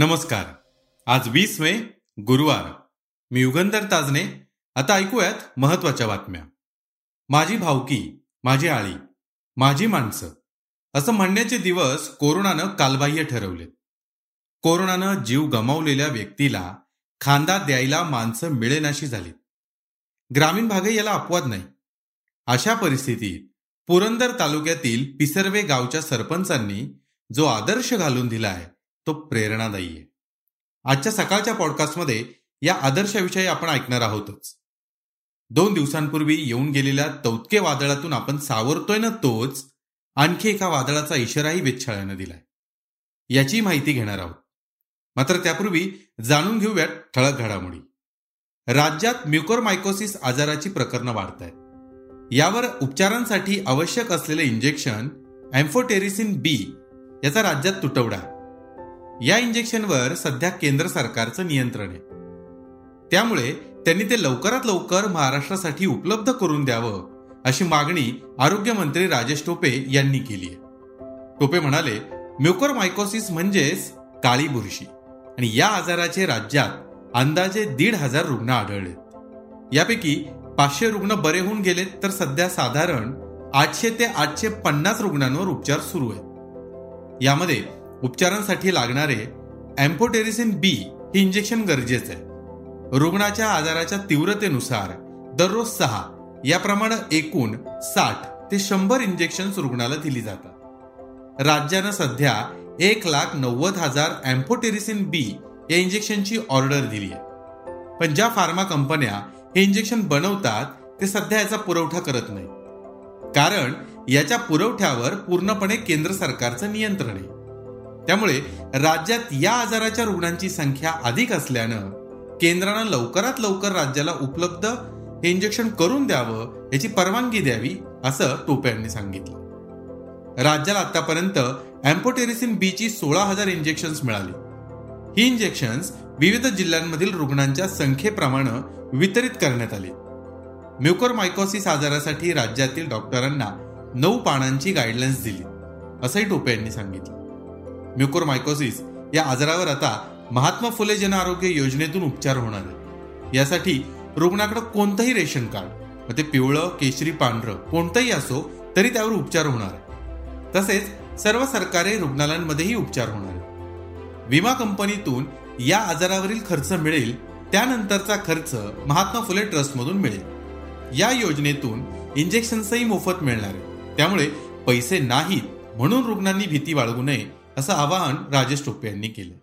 नमस्कार. आज वीस मे गुरुवार. मी युगंधर ताजने आता ऐकूयात महत्त्वाच्या बातम्या. माझी भावकी माझी आळी माझी माणसं. असं म्हणण्याचे दिवस कोरोनानं कालबाह्य ठरवलेत. कोरोनानं जीव गमावलेल्या व्यक्तीला खांदा द्यायला माणसं मिळेनाशी झाली ग्रामीण भागही याला अपवाद नाही. अशा परिस्थितीत पुरंदर तालुक्यातील पिसर्वे गावच्या सरपंचांनी जो आदर्श घालून दिला आहे तो प्रेरणादायी आहे. आजच्या सकाळच्या पॉडकास्टमध्ये या आदर्शाविषयी आपण ऐकणार आहोतच. दोन दिवसांपूर्वी येऊन गेलेल्या तौतके वादळातून आपण सावरतोय ना तोच आणखी एका वादळाचा इशाराही वेधशाळेनं दिलाय. याची माहिती घेणार आहोत. मात्र त्यापूर्वी जाणून घेऊयात ठळक घडामोडी. राज्यात म्युकोरमायकोसिस आजाराची प्रकरणं वाढत आहेत यावर उपचारांसाठी आवश्यक असलेले इंजेक्शन अँफोटेरिसिन बी याचा राज्यात तुटवडा. या इंजेक्शनवर सध्या केंद्र सरकारचं नियंत्रण आहे. त्यामुळे त्यांनी ते लवकरात लवकर महाराष्ट्रासाठी उपलब्ध करून द्यावं अशी मागणी आरोग्यमंत्री राजेश टोपे यांनी केली आहे. टोपे म्हणाले म्युकर मायकोसिस म्हणजेच काळी बुरशी आणि या आजाराचे राज्यात अंदाजे दीड हजार रुग्ण आढळले. यापैकी पाचशे रुग्ण बरे होऊन गेलेत तर सध्या साधारण आठशे ते आठशे पन्नास रुग्णांवर उपचार सुरू आहेत. यामध्ये उपचारांसाठी लागणारे अँपोटेरिसिन बी हे इंजेक्शन गरजेचं आहे. रुग्णाच्या आजाराच्या तीव्रतेनुसार दररोज सहा याप्रमाणे एकूण साठ ते शंभर इंजेक्शन रुग्णाला दिली जातात. राज्यानं सध्या एक लाख नव्वद हजार अँपोटेरिसिन बी या इंजेक्शनची ऑर्डर दिली आहे. पण ज्या फार्मा कंपन्या हे इंजेक्शन बनवतात ते सध्या याचा पुरवठा करत नाही कारण याच्या पुरवठ्यावर पूर्णपणे केंद्र सरकारचं नियंत्रण आहे. त्यामुळे राज्यात या आजाराच्या रुग्णांची संख्या अधिक असल्यानं केंद्रानं लवकरात लवकर राज्याला उपलब्ध हे इंजेक्शन करून द्यावं याची परवानगी द्यावी असं टोपे यांनी सांगितलं. राज्याला आतापर्यंत अँपोटेरिसिन बी ची सोळा हजार इंजेक्शन्स मिळाली. ही इंजेक्शन्स विविध जिल्ह्यांमधील रुग्णांच्या संख्येप्रमाणे वितरित करण्यात आली. म्युकर मायकोसिस आजारासाठी राज्यातील डॉक्टरांना नऊ पानांची गाईडलाईन्स दिली असंही टोपे यांनी सांगितलं. म्युकोरमायकोसिस या आजारावर आता महात्मा फुले जन आरोग्य योजनेतून उपचार होणार आहे यासाठी रुग्णाकडे कोणतंही रेशन कार्ड ते पिवळं केशरी पांढरं कोणतंही असो तरी त्यावर उपचार होणार आहे तसेच सर्व सरकारी रुग्णालयांमध्येही उपचार होणार आहे विमा कंपनीतून या आजारावरील खर्च मिळेल त्यानंतरचा खर्च महात्मा फुले ट्रस्टमधून मिळेल. या योजनेतून इंजेक्शन्सही मोफत मिळणार आहे त्यामुळे पैसे नाहीत म्हणून रुग्णांनी भीती बाळगू नये असं आवाहन राजेश टोपे यांनी केलं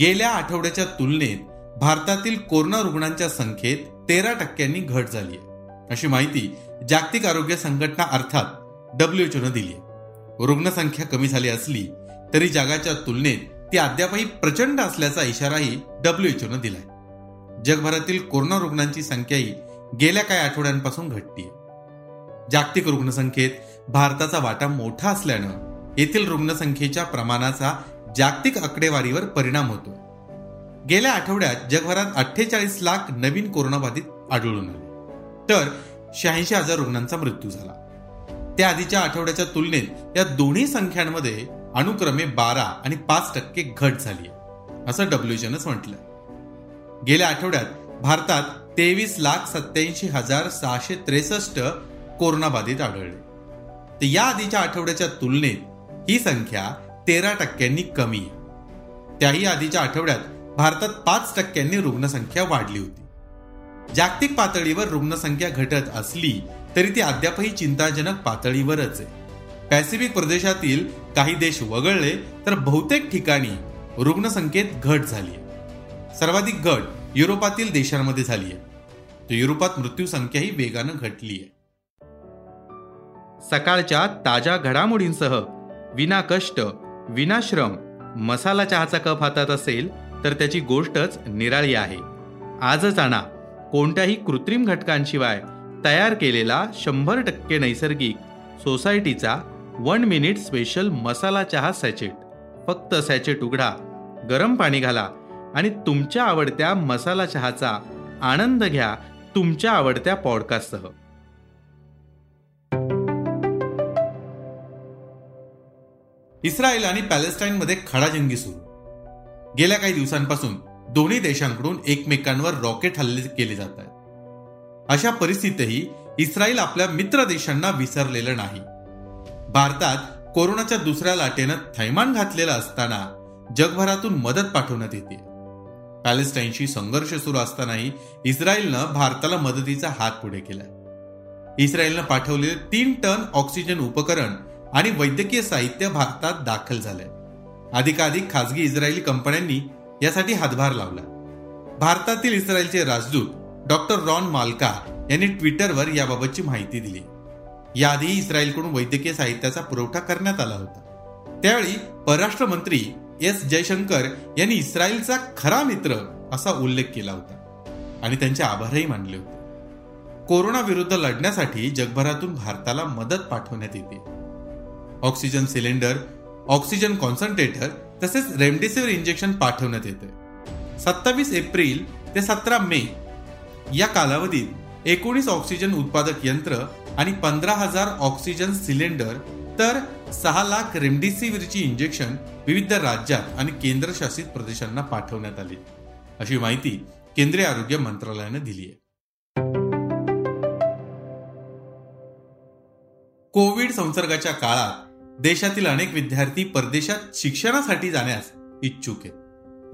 गेल्या आठवड्याच्या तुलनेत भारतातील कोरोना रुग्णांच्या संख्येत तेरा टक्क्यांनी घट झाली आहे. अशी माहिती जागतिक आरोग्य संघटना अर्थात डब्ल्यूएचओनं दिली आहे. रुग्णसंख्या कमी झाली असली तरी जगाच्या तुलनेत ती अद्यापही प्रचंड असल्याचा इशाराही डब्ल्यूएचओनं दिलाय. जगभरातील कोरोना रुग्णांची संख्याही गेल्या काही आठवड्यांपासून घटतीये. जागतिक रुग्णसंख्येत भारताचा वाटा मोठा असल्यानं येथील रुग्णसंख्येच्या प्रमाणाचा जागतिक आकडेवारीवर परिणाम होतो. गेल्या आठवड्यात जगभरात अठ्ठेचाळीस लाख नवीन कोरोनाबाधित आढळून आले. तर शहाऐंशी हजार रुग्णांचा मृत्यू झाला. त्या आधीच्या आठवड्याच्या तुलनेत या दोन्ही संख्यांमध्ये अनुक्रमे बारा आणि पाच टक्के घट झाली असं डब्ल्यूएचओनं म्हटलं गेल्या आठवड्यात भारतात तेवीस लाख सत्याऐंशी हजार सहाशे त्रेसष्ट कोरोनाबाधित आढळले. तर या आधीच्या आठवड्याच्या तुलनेत ही संख्या तेरा टक्क्यांनी कमी आहे. त्याही आधीच्या आठवड्यात भारतात पाच टक्क्यांनी रुग्णसंख्या वाढली होती. जागतिक पातळीवर रुग्णसंख्या घटत असली तरी ती अद्यापही चिंताजनक पातळीवरच आहे. पॅसिफिक प्रदेशातील काही देश वगळले तर बहुतेक ठिकाणी रुग्णसंख्येत घट झाली आहे. सर्वाधिक घट युरोपातील देशांमध्ये झाली आहे. तर युरोपात मृत्यूसंख्याही वेगानं घटली आहे. सकाळच्या ताज्या घडामोडींसह विना कष्ट विनाश्रम मसाला चहाचा कप हातात असेल तर त्याची गोष्टच निराळी आहे. आजच आणा. कोणत्याही कृत्रिम घटकांशिवाय तयार केलेला शंभर टक्के नैसर्गिक सोसायटीचा वन मिनिट स्पेशल मसाला चहा सॅचेट. फक्त सॅचेट उघडा गरम पाणी घाला आणि तुमच्या आवडत्या मसाला चहाचा आनंद घ्या तुमच्या आवडत्या पॉडकास्टसह. इस्रायल आणि पॅलेस्टाईनमध्ये खडाजंगी सुरू. गेल्या काही दिवसांपासून दोन्ही देशांकडून एकमेकांवर रॉकेट हल्ले केले जात आहेत. अशा परिस्थितीतही इस्रायल आपल्या मित्र देशांना विसरलेलं नाही. भारतात कोरोनाच्या दुसऱ्या लाटेनं थैमान घातलेलं असताना जगभरातून मदत पाठवण्यात येते. पॅलेस्टाईनशी संघर्ष सुरू असतानाही इस्रायलनं भारताला मदतीचा हात पुढे केलाय. इस्रायलनं पाठवलेले तीन टन ऑक्सिजन उपकरण आणि वैद्यकीय साहित्य भारतात दाखल झालंय. अधिकाधिक खासगी इस्रायली कंपन्यांनी यासाठी हातभार लावला. भारतातील इस्रायलचे राजदूत डॉक्टर रॉन मालका यांनी ट्विटरवर याबाबतची माहिती दिली. याआधी इस्रायलकडून वैद्यकीय साहित्याचा पुरवठा करण्यात आला होता. त्यावेळी परराष्ट्र मंत्री एस जयशंकर यांनी इस्रायलचा खरा मित्र असा उल्लेख केला होता आणि त्यांचे आभारही मानले होते. कोरोना विरुद्ध लढण्यासाठी जगभरातून भारताला मदत पाठवण्यात येते. ऑक्सिजन सिलेंडर ऑक्सिजन कॉन्सन्ट्रेटर तसेच रेमडेसिवीर इंजेक्शन पाठवण्यात येते. सत्तावीस एप्रिल ते सतरा मे या कालावधीत एकोणीस ऑक्सिजन उत्पादक यंत्र आणि पंधरा हजार ऑक्सिजन सिलेंडर तर सहा लाख रेमडेसिवीरची इंजेक्शन विविध राज्यात आणि केंद्रशासित प्रदेशांना पाठवण्यात आली. अशी माहिती केंद्रीय आरोग्य मंत्रालयानं दिली आहे. कोविड संसर्गाच्या काळात देशातील अनेक विद्यार्थी परदेशात शिक्षणासाठी जाण्यास इच्छुक आहेत.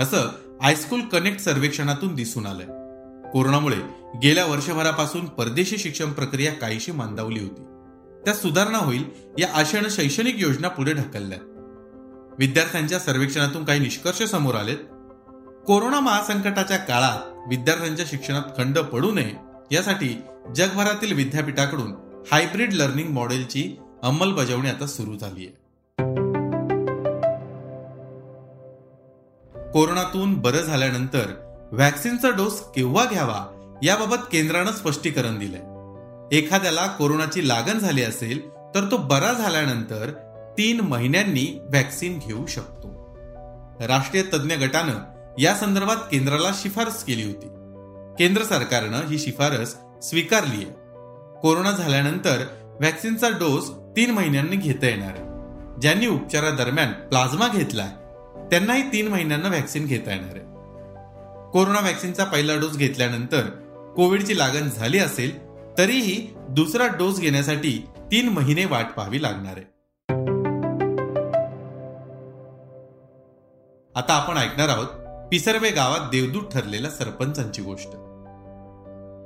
असं हायस्कूल कनेक्ट सर्वेक्षणातून दिसून आलंय. कोरोनामुळे गेल्या वर्षभरापासून परदेशी शिक्षण प्रक्रिया काहीशी मंदावली होती. त्यात सुधारणा होईल या आशेनं शैक्षणिक योजना पुढे ढकलल्या. विद्यार्थ्यांच्या सर्वेक्षणातून काही निष्कर्ष समोर आलेत. कोरोना महासंकटाच्या काळात विद्यार्थ्यांच्या शिक्षणात खंड पडू नये यासाठी जगभरातील विद्यापीठाकडून हायब्रिड लर्निंग मॉडेलची अंमलबजावणी आता सुरू झाली आहे कोरोनातून बरं झाल्यानंतर व्हॅक्सिनचा डोस केव्हा घ्यावा याबाबत केंद्रानं स्पष्टीकरण दिलंय. एखाद्याला कोरोनाची लागण झाली असेल तर तो बरा झाल्यानंतर तीन महिन्यांनी व्हॅक्सिन घेऊ शकतो. राष्ट्रीय तज्ज्ञ गटानं या संदर्भात केंद्राला शिफारस केली होती. केंद्र सरकारनं ही शिफारस स्वीकारली आहे कोरोना झाल्यानंतर व्हॅक्सिनचा डोस तीन महिन्यांनी घेता येणार आहे. ज्यांनी उपचारादरम्यान प्लाझ्मा घेतलाय त्यांनाही तीन महिन्यांना व्हॅक्सिन घेता येणार आहे. कोरोना व्हॅक्सिनचा पहिला डोस घेतल्यानंतर कोविडची लागण झाली असेल तरीही दुसरा डोस घेण्यासाठी तीन महिने वाट पाहावी लागणार आहे. आता आपण ऐकणार आहोत पिसर्वे गावात देवदूत ठरलेल्या सरपंचांची गोष्ट.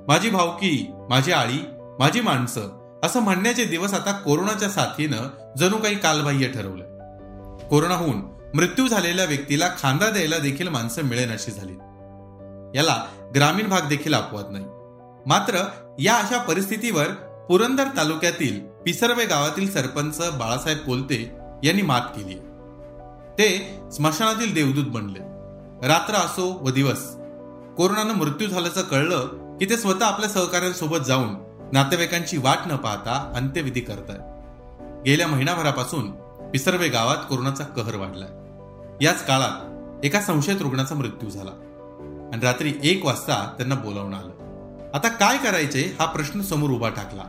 माझी भावकी माझी आळी माझी माणसं असं म्हणण्याचे दिवस आता कोरोनाच्या साथीनं जणू काही कालबाह्य ठरवलं. कोरोनाहून मृत्यू झालेल्या व्यक्तीला खांदा द्यायला देखील माणसं मिळेन अशी झाली. याला ग्रामीण भाग देखील अपवाद नाही. मात्र या अशा परिस्थितीवर पुरंदर तालुक्यातील पिसर्वे गावातील सरपंच बाळासाहेब कोलते यांनी मात केली ते स्मशानातील देवदूत बनले. रात्र असो व दिवस. कोरोनानं मृत्यू झाल्याचं कळलं की ते स्वतः आपल्या सहकाऱ्यांसोबत जाऊन नातेवाईकांची वाट न पाहता अंत्यविधी करत आहे गेल्या महिनाभरापासून पिसर्वे गावात कोरोनाचा कहर वाढलाय. याच काळात एका संशयित रुग्णाचा मृत्यू झाला आणि रात्री एक वाजता त्यांना बोलावणं आलं. आता काय करायचे हा प्रश्न समोर उभा टाकला.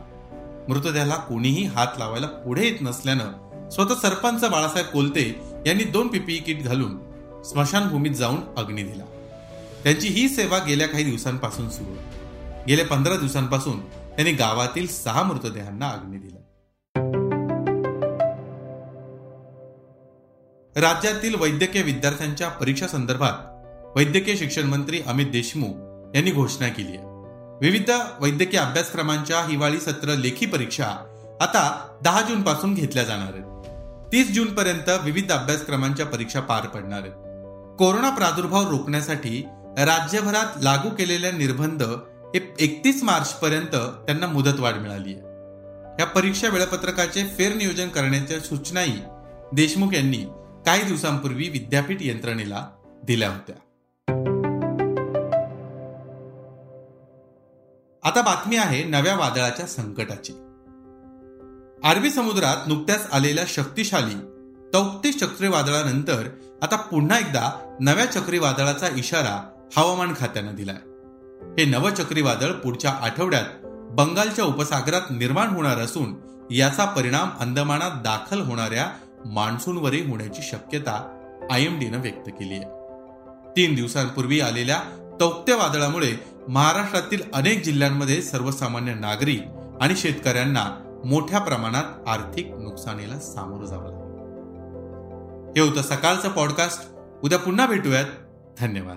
मृतदेहाला कोणीही हात लावायला पुढे येत नसल्यानं स्वतः सरपंच बाळासाहेब कोलते यांनी दोन पीपीई किट घालून स्मशानभूमीत जाऊन अग्नी दिला. त्यांची ही सेवा गेल्या काही दिवसांपासून सुरू गेल्या पंधरा दिवसांपासून त्यांनी गावातील सहा मृतदेहांना अग्नी दिला. राज्यातील वैद्यकीय विद्यार्थ्यांच्या परीक्षा संदर्भात वैद्यकीय शिक्षण मंत्री अमित देशमुख यांनी घोषणा केली आहे. विविध वैद्यकीय अभ्यासक्रमांच्या हिवाळी सत्र लेखी परीक्षा आता दहा जून पासून घेतल्या जाणार आहेत. तीस जून पर्यंत विविध अभ्यासक्रमांच्या परीक्षा पार पडणार आहेत. कोरोना प्रादुर्भाव रोखण्यासाठी राज्यभरात लागू केलेल्या निर्बंध हे एकतीस मार्च पर्यंत त्यांना मुदतवाढ मिळाली आहे या परीक्षा वेळापत्रकाचे फेरनियोजन करण्याच्या सूचनाही देशमुख यांनी काही दिवसांपूर्वी विद्यापीठ यंत्रणेला दिल्या होत्या. आता बातमी आहे नव्या वादळाच्या संकटाची. अरबी समुद्रात नुकत्याच आलेल्या शक्तिशाली तौक्ते चक्रीवादळानंतर आता पुन्हा एकदा नव्या चक्रीवादळाचा इशारा हवामान खात्यानं दिलाय. हे नव चक्रीवादळ पुढच्या आठवड्यात बंगालच्या उपसागरात निर्माण होणार असून याचा परिणाम अंदमानात दाखल होणाऱ्या मान्सूनवरही होण्याची शक्यता आय एम डीनं व्यक्त केली आहे. तीन दिवसांपूर्वी आलेल्या तौक्त्या वादळामुळे महाराष्ट्रातील अनेक जिल्ह्यांमध्ये सर्वसामान्य नागरिक आणि शेतकऱ्यांना मोठ्या प्रमाणात आर्थिक नुकसानीला सामोरं जावं लागलं. हे होतं सकाळचं पॉडकास्ट. उद्या पुन्हा भेटूयात. धन्यवाद.